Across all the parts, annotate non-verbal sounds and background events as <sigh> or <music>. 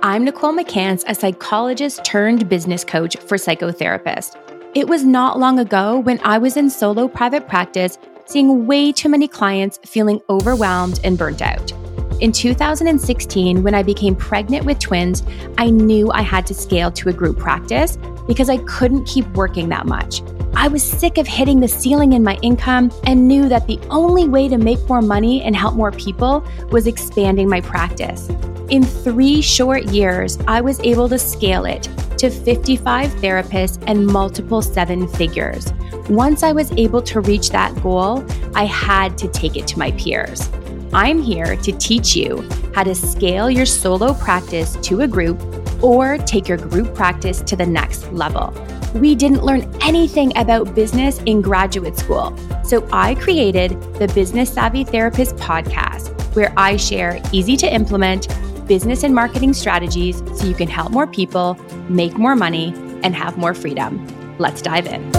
I'm Nicole McCance, a psychologist turned business coach for psychotherapists. It was not long ago when I was in solo private practice, seeing way too many clients feeling overwhelmed and burnt out. In 2016, when I became pregnant with twins, I knew I had to scale to a group practice because I couldn't keep working that much. I was sick of hitting the ceiling in my income and knew that the only way to make more money and help more people was expanding my practice. In three short years, I was able to scale it to 55 therapists and multiple seven figures. Once I was able to reach that goal, I had to take it to my peers. I'm here to teach you how to scale your solo practice to a group or take your group practice to the next level. We didn't learn anything about business in graduate school. So I created the Business Savvy Therapist podcast, where I share easy to implement business and marketing strategies so you can help more people, make more money, and have more freedom. Let's dive in.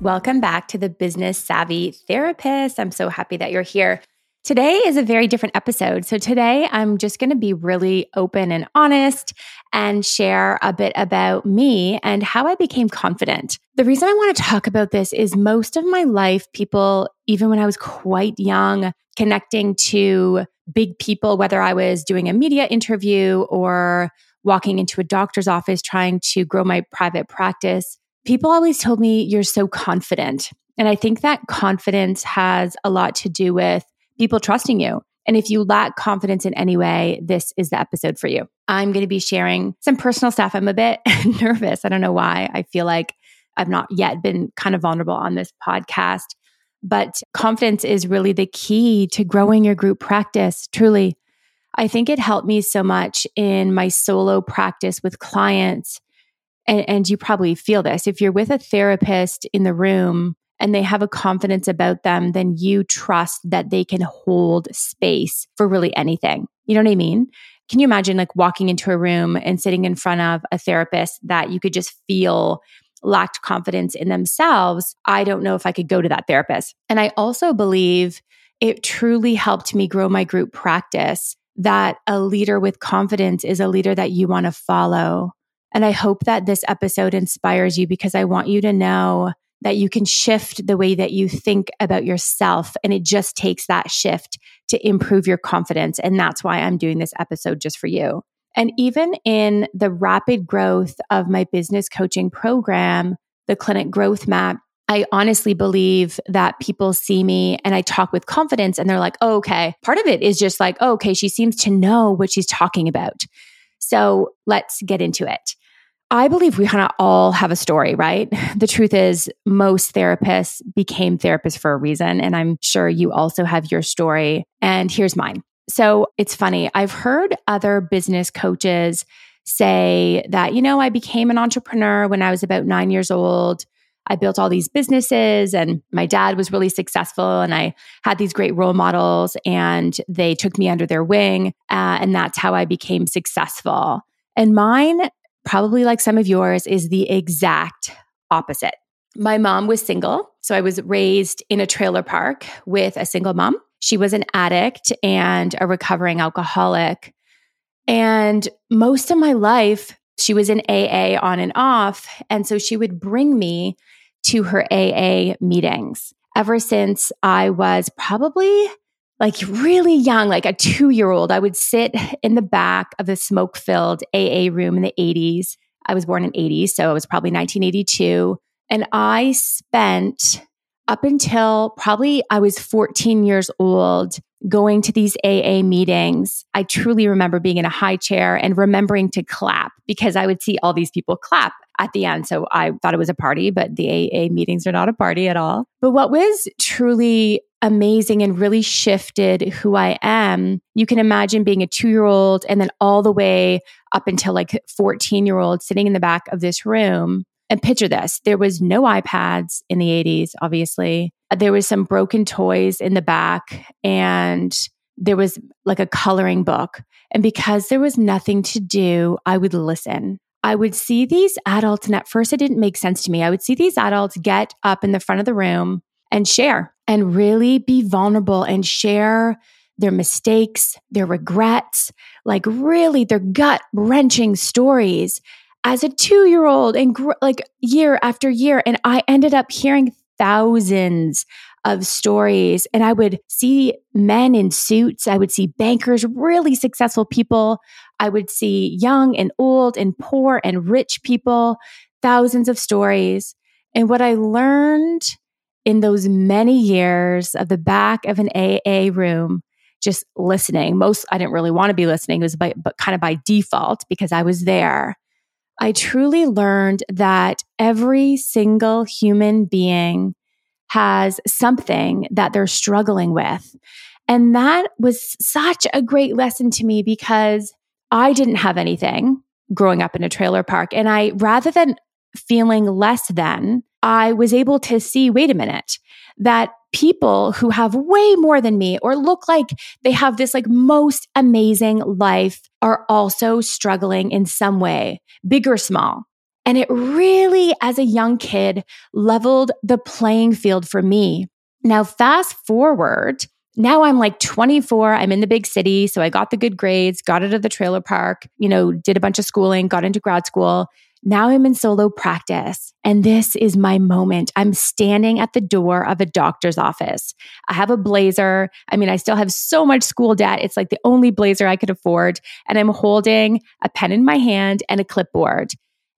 Welcome back to the Business Savvy Therapist. I'm so happy that you're here. Today is a very different episode. So, today I'm just going to be really open and honest and share a bit about me and how I became confident. The reason I want to talk about this is most of my life, people, even when I was quite young, connecting to big people, whether I was doing a media interview or walking into a doctor's office trying to grow my private practice, people always told me, You're so confident. And I think that confidence has a lot to do with people trusting you. And if you lack confidence in any way, this is the episode for you. I'm going to be sharing some personal stuff. I'm a bit <laughs> nervous. I don't know why. I feel like I've not yet been kind of vulnerable on this podcast, but confidence is really the key to growing your group practice. Truly. I think it helped me so much in my solo practice with clients and, and you probably feel this if you're with a therapist in the room and they have a confidence about them, then you trust that they can hold space for really anything. You know what I mean? Can you imagine like walking into a room and sitting in front of a therapist that you could just feel lacked confidence in themselves? I don't know if I could go to that therapist. And I also believe it truly helped me grow my group practice that a leader with confidence is a leader that you want to follow and I hope that this episode inspires you because I want you to know that you can shift the way that you think about yourself. And it just takes that shift to improve your confidence. And that's why I'm doing this episode just for you. And even in the rapid growth of my business coaching program, the Clinic Growth Map, I honestly believe that people see me and I talk with confidence and they're like, oh, okay. Part of it is just like, oh, okay, she seems to know what she's talking about. So let's get into it. I believe we kind of all have a story, right? <laughs> The truth is, most therapists became therapists for a reason. And I'm sure you also have your story. And here's mine. So it's funny. I've heard other business coaches say that, you know, I became an entrepreneur when I was about nine years old. I built all these businesses and my dad was really successful and I had these great role models and they took me under their wing. Uh, and that's how I became successful. And mine probably like some of yours, is the exact opposite. My mom was single. So I was raised in a trailer park with a single mom. She was an addict and a recovering alcoholic. And most of my life, she was in AA on and off. And so she would bring me to her AA meetings ever since I was probably like really young, like a two year old, I would sit in the back of the smoke filled AA room in the 80s. I was born in 80, so it was probably 1982. And I spent up until probably I was 14 years old going to these AA meetings. I truly remember being in a high chair and remembering to clap because I would see all these people clap at the end. So I thought it was a party, but the AA meetings are not a party at all. But what was truly amazing and really shifted who I am. You can imagine being a two year old and then all the way up until like 14 year old sitting in the back of this room. And picture this there was no iPads in the 80s, obviously. There was some broken toys in the back and there was like a coloring book. And because there was nothing to do, I would listen. I would see these adults, and at first it didn't make sense to me. I would see these adults get up in the front of the room and share and really be vulnerable and share their mistakes, their regrets, like really their gut wrenching stories as a two year old and gr- like year after year. And I ended up hearing thousands of stories and I would see men in suits. I would see bankers, really successful people. I would see young and old and poor and rich people, thousands of stories. And what I learned in those many years of the back of an AA room, just listening. Most I didn't really want to be listening, it was by, but kind of by default because I was there. I truly learned that every single human being has something that they're struggling with. And that was such a great lesson to me because I didn't have anything growing up in a trailer park. And I, rather than feeling less than, I was able to see wait a minute, that people who have way more than me or look like they have this like most amazing life are also struggling in some way, big or small. And it really, as a young kid, leveled the playing field for me. Now, fast forward, now I'm like 24. I'm in the big city. So I got the good grades, got out of the trailer park, you know, did a bunch of schooling, got into grad school. Now I'm in solo practice and this is my moment. I'm standing at the door of a doctor's office. I have a blazer. I mean, I still have so much school debt. It's like the only blazer I could afford. And I'm holding a pen in my hand and a clipboard.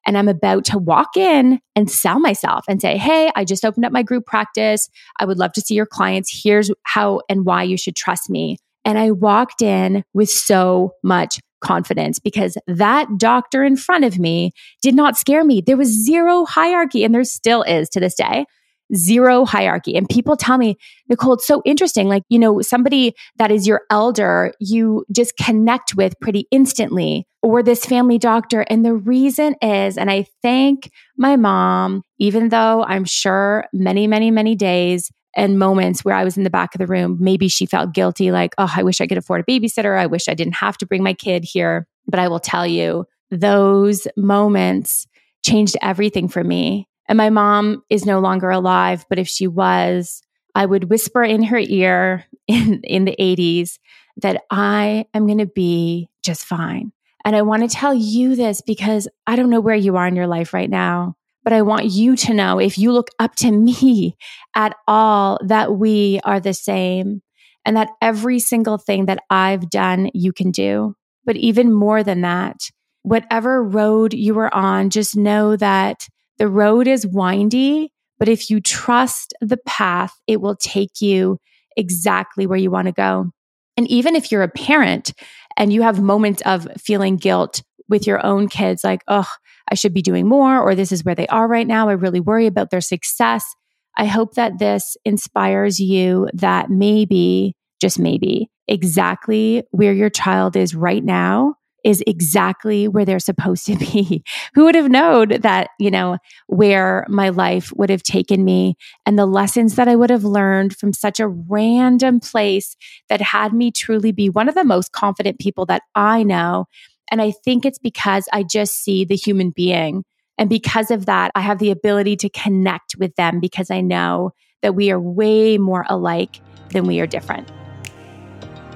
And I'm about to walk in and sell myself and say, Hey, I just opened up my group practice. I would love to see your clients. Here's how and why you should trust me. And I walked in with so much confidence because that doctor in front of me did not scare me. There was zero hierarchy, and there still is to this day. Zero hierarchy. And people tell me, Nicole, it's so interesting. Like, you know, somebody that is your elder, you just connect with pretty instantly, or this family doctor. And the reason is, and I thank my mom, even though I'm sure many, many, many days and moments where I was in the back of the room, maybe she felt guilty, like, oh, I wish I could afford a babysitter. I wish I didn't have to bring my kid here. But I will tell you, those moments changed everything for me. And my mom is no longer alive, but if she was, I would whisper in her ear <laughs> in, in the 80s that I am going to be just fine. And I want to tell you this because I don't know where you are in your life right now. But I want you to know if you look up to me at all, that we are the same and that every single thing that I've done, you can do. But even more than that, whatever road you are on, just know that the road is windy, but if you trust the path, it will take you exactly where you want to go. And even if you're a parent and you have moments of feeling guilt with your own kids, like, oh, I should be doing more, or this is where they are right now. I really worry about their success. I hope that this inspires you that maybe, just maybe, exactly where your child is right now is exactly where they're supposed to <laughs> be. Who would have known that, you know, where my life would have taken me and the lessons that I would have learned from such a random place that had me truly be one of the most confident people that I know and I think it's because I just see the human being. And because of that, I have the ability to connect with them because I know that we are way more alike than we are different.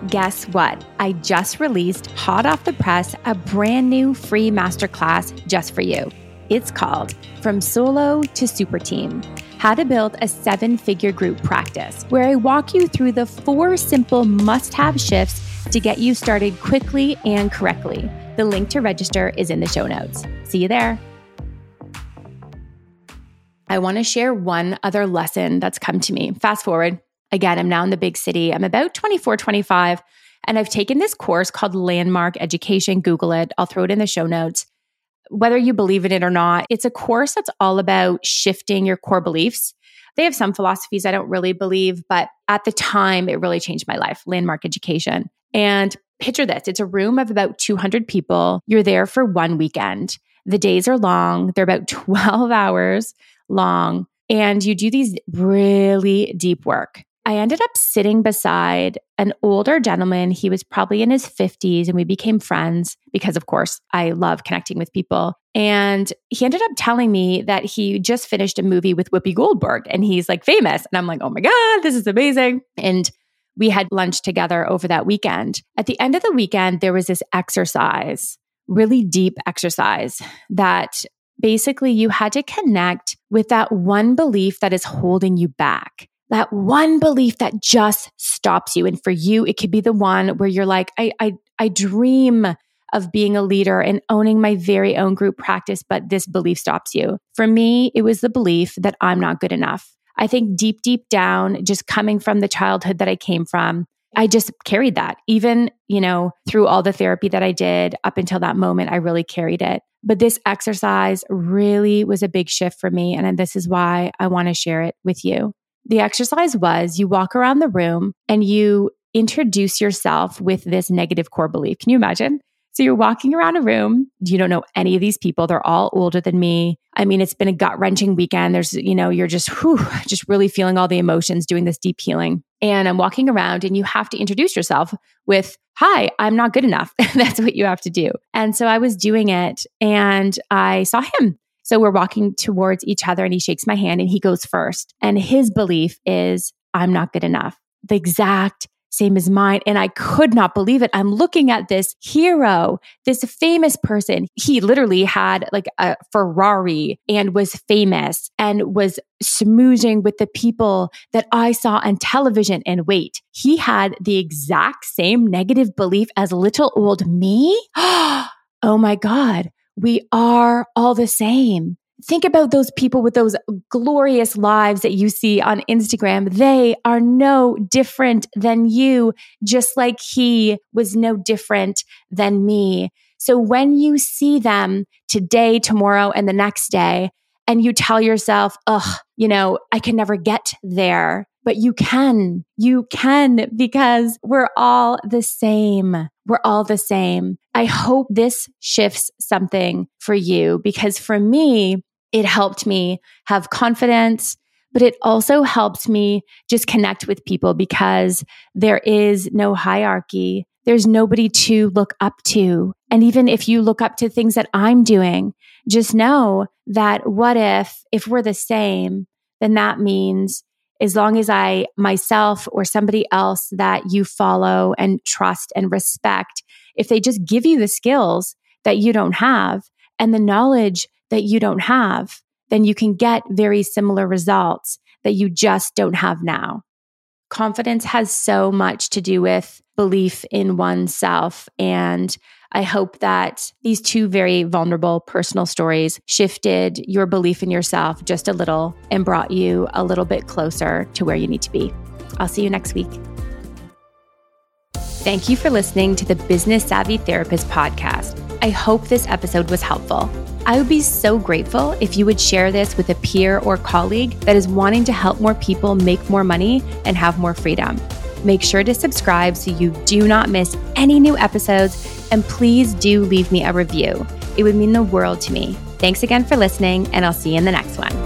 Guess what? I just released hot off the press a brand new free masterclass just for you. It's called From Solo to Super Team How to Build a Seven Figure Group Practice, where I walk you through the four simple must have shifts to get you started quickly and correctly. The link to register is in the show notes. See you there. I want to share one other lesson that's come to me. Fast forward. Again, I'm now in the big city. I'm about 24, 25, and I've taken this course called Landmark Education. Google it. I'll throw it in the show notes. Whether you believe in it or not, it's a course that's all about shifting your core beliefs. They have some philosophies I don't really believe, but at the time, it really changed my life. Landmark Education. And picture this it's a room of about 200 people. You're there for one weekend. The days are long, they're about <laughs> 12 hours long. And you do these really deep work. I ended up sitting beside an older gentleman. He was probably in his 50s, and we became friends because, of course, I love connecting with people. And he ended up telling me that he just finished a movie with Whoopi Goldberg and he's like famous. And I'm like, oh my God, this is amazing. And we had lunch together over that weekend. At the end of the weekend, there was this exercise, really deep exercise that basically you had to connect with that one belief that is holding you back that one belief that just stops you. And for you, it could be the one where you're like, I, I, I dream of being a leader and owning my very own group practice, but this belief stops you. For me, it was the belief that I'm not good enough. I think deep, deep down, just coming from the childhood that I came from, I just carried that. Even, you know, through all the therapy that I did up until that moment, I really carried it. But this exercise really was a big shift for me. And this is why I want to share it with you. The exercise was you walk around the room and you introduce yourself with this negative core belief. Can you imagine? So you're walking around a room. You don't know any of these people. They're all older than me. I mean, it's been a gut wrenching weekend. There's, you know, you're just, whew, just really feeling all the emotions doing this deep healing. And I'm walking around and you have to introduce yourself with, Hi, I'm not good enough. <laughs> That's what you have to do. And so I was doing it and I saw him so we're walking towards each other and he shakes my hand and he goes first. And his belief is, I'm not good enough. The exact same as mine. And I could not believe it. I'm looking at this hero, this famous person. He literally had like a Ferrari and was famous and was smoozing with the people that I saw on television. And wait, he had the exact same negative belief as little old me. <gasps> oh my God we are all the same. Think about those people with those glorious lives that you see on Instagram. They are no different than you, just like he was no different than me. So when you see them today, tomorrow, and the next day, and you tell yourself, ugh, you know, I can never get there, but you can, you can because we're all the same. We're all the same. I hope this shifts something for you because for me, it helped me have confidence, but it also helped me just connect with people because there is no hierarchy. There's nobody to look up to. And even if you look up to things that I'm doing, just know that what if, if we're the same, then that means as long as I myself or somebody else that you follow and trust and respect, if they just give you the skills that you don't have and the knowledge that you don't have, then you can get very similar results that you just don't have now. Confidence has so much to do with belief in oneself and I hope that these two very vulnerable personal stories shifted your belief in yourself just a little and brought you a little bit closer to where you need to be. I'll see you next week. Thank you for listening to the Business Savvy Therapist podcast. I hope this episode was helpful. I would be so grateful if you would share this with a peer or colleague that is wanting to help more people make more money and have more freedom. Make sure to subscribe so you do not miss any new episodes, and please do leave me a review. It would mean the world to me. Thanks again for listening, and I'll see you in the next one.